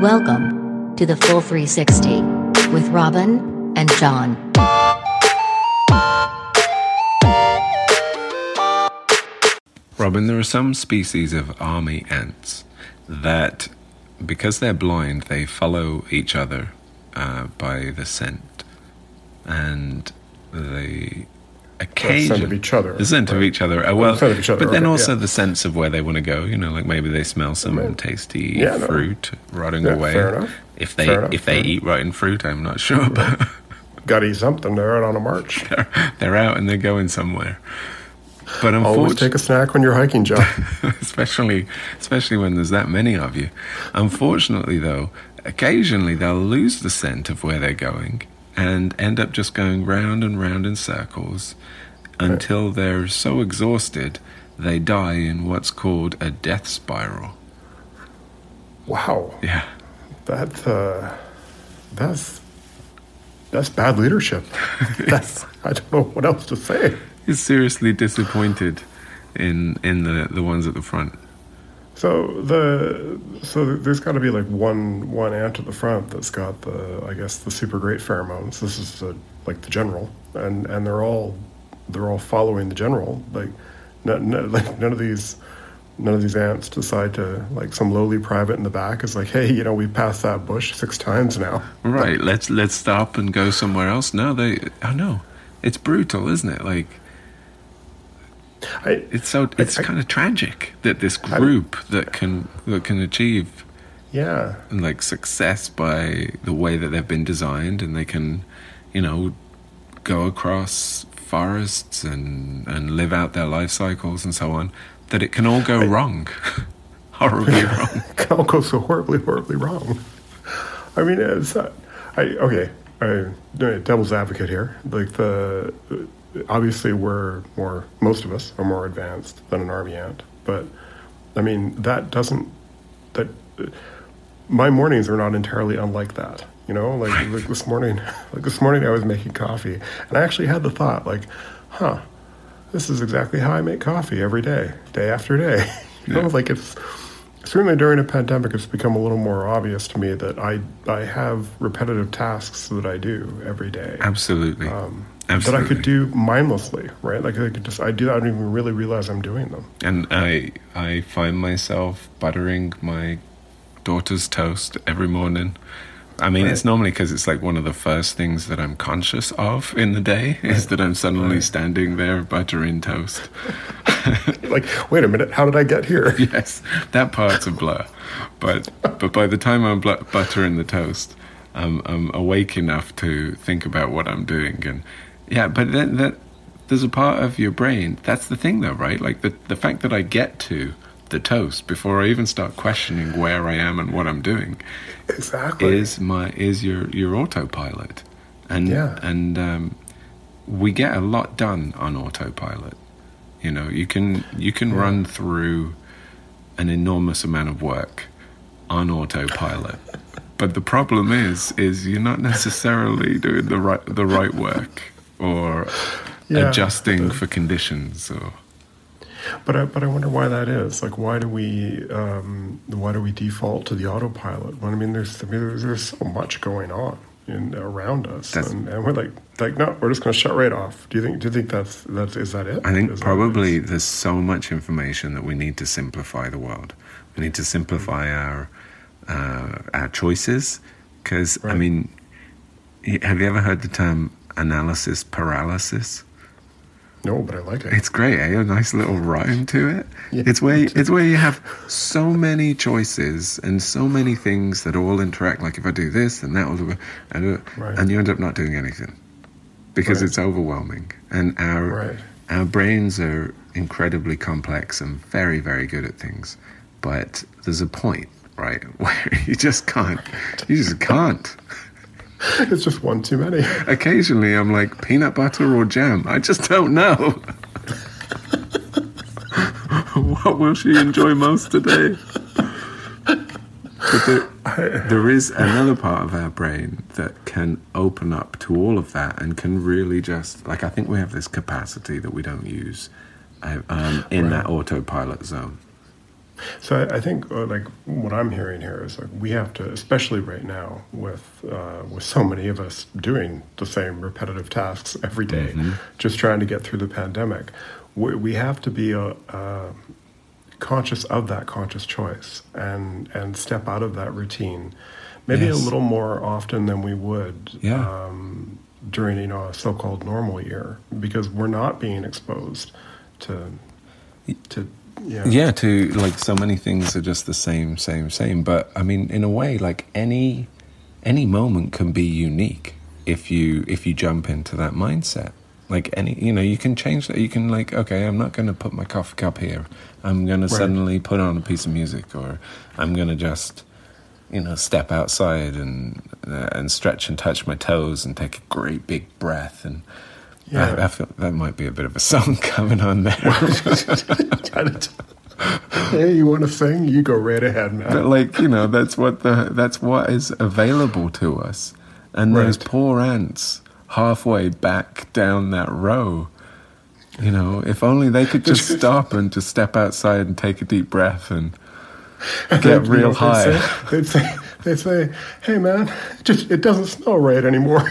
Welcome to the Full 360 with Robin and Jon. Robin, there are some species of army ants that, because they're blind, they follow each other uh, by the scent, and they occasionally scent of each other, The scent of each other. Well, of each other, but then okay, also yeah. the sense of where they want to go. You know, like maybe they smell some Right. tasty Yeah, no. fruit rotting Yeah, away. fair enough. If they enough, if they eat rotten fruit, I'm not sure, but Got to eat something. They're out on a march. they're, they're out and they're going somewhere. But Always take a snack when you're hiking, Jon. especially especially when there's that many of you. Unfortunately, though, occasionally they'll lose the scent of where they're going and end up just going round and round in circles until they're so exhausted they die in what's called a death spiral. wow, Yeah. that's uh, that's that's bad leadership. that's I don't know what else to say. He's seriously disappointed in in the, the ones at the front. So the so there's got to be like one one ant at the front that's got the I guess the super great pheromones. This is the, like the general, and and they're all they're all following the general. Like no, no, like none of these none of these ants decide to like some lowly private in the back is like, hey, you know, we passed that bush six times now. Right, let's let's stop and go somewhere else. No, they oh no. It's brutal, isn't it? Like I, It's so it's I- kind of tragic that this group that can that can achieve yeah, like success by the way that they've been designed and they can, you know, go across forests and and live out their life cycles and so on. That it can all go wrong, horribly wrong. it all goes so horribly, horribly wrong. I mean, it's uh, I okay. I, devil's advocate here. Like the obviously we're more most of us are more advanced than an army ant, but I mean that doesn't that my mornings are not entirely unlike that. You know, like, like this morning, like this morning I was making coffee, and I actually had the thought, like, huh, this is exactly how I make coffee every day, day after day. You know, like it's certainly during a pandemic, it's become a little more obvious to me that I I have repetitive tasks that I do every day Absolutely, that absolutely. I could do mindlessly, right? Like I could just I do I don't even really realize I'm doing them. And I I find myself buttering my daughter's toast every morning. I mean, it's normally because it's like one of the first things that I'm conscious of in the day is that I'm suddenly standing there buttering toast. Like, wait a minute, how did I get here? yes, that part's a blur. But but by the time I'm bl- buttering the toast, I'm, I'm awake enough to think about what I'm doing. And yeah, but then that there's a part of your brain. That's the thing, though, right? Like the the fact that I get to the toast before I even start questioning where I am and what I'm doing Exactly. is my is your your autopilot, and Yeah. and um, we get a lot done on autopilot. You know, you can you can run through an enormous amount of work on autopilot, but the problem is is you're not necessarily doing the right the right work or Yeah. adjusting for conditions or. But I, but I wonder why that is. Like, why do we um, why do we default to the autopilot? When I mean, there's I mean, there's, there's so much going on in around us, and, and we're like like no, we're just going to shut right off. Do you think do you think that's that's that it? I think Is probably there's so much information that we need to simplify the world. We need to simplify our uh, our choices because I mean, have you ever heard the term analysis paralysis? no, but I like it. It's great, eh? A nice little rhyme to it. Yeah. It's where it's where you have so many choices and so many things that all interact. Like if I do this, and that will do, and, uh, Right. and you end up not doing anything because Right. it's overwhelming. And our Right. our brains are incredibly complex and very very good at things, but there's a point, right, where you just can't. You just can't. it's just one too many. Occasionally, I'm like peanut butter or jam. I just don't know. what will she enjoy most today? But there, there is another part of our brain that can open up to all of that and can really just like I think we have this capacity that we don't use uh, um, in that autopilot zone. So I, I think uh, like what I'm hearing here is like we have to, especially right now, with uh, with so many of us doing the same repetitive tasks every day, just trying to get through the pandemic. We, we have to be a, uh conscious of that conscious choice and and step out of that routine, maybe Yes. a little more often than we would. Yeah. Um, during you know a so-called normal year because we're not being exposed to to yeah. Yeah to like so many things are just the same same same. But i mean in a way like any any moment can be unique if you if you jump into that mindset. Like any you know you can change that. You can like okay i'm not going to put my coffee cup here. I'm going to suddenly put on a piece of music or i'm going to just you know step outside and uh, and stretch and touch my toes and take a great big breath and Yeah. I, I feel that might be a bit of a song coming on there hey you want to sing you go right ahead man But like you know, that's what the that's what is available to us, and those poor ants halfway back down that row. You know, if only they could just stop and just step outside and take a deep breath and get know real they'd high. say? They'd say, they'd say, "Hey, man, just it doesn't smell right anymore."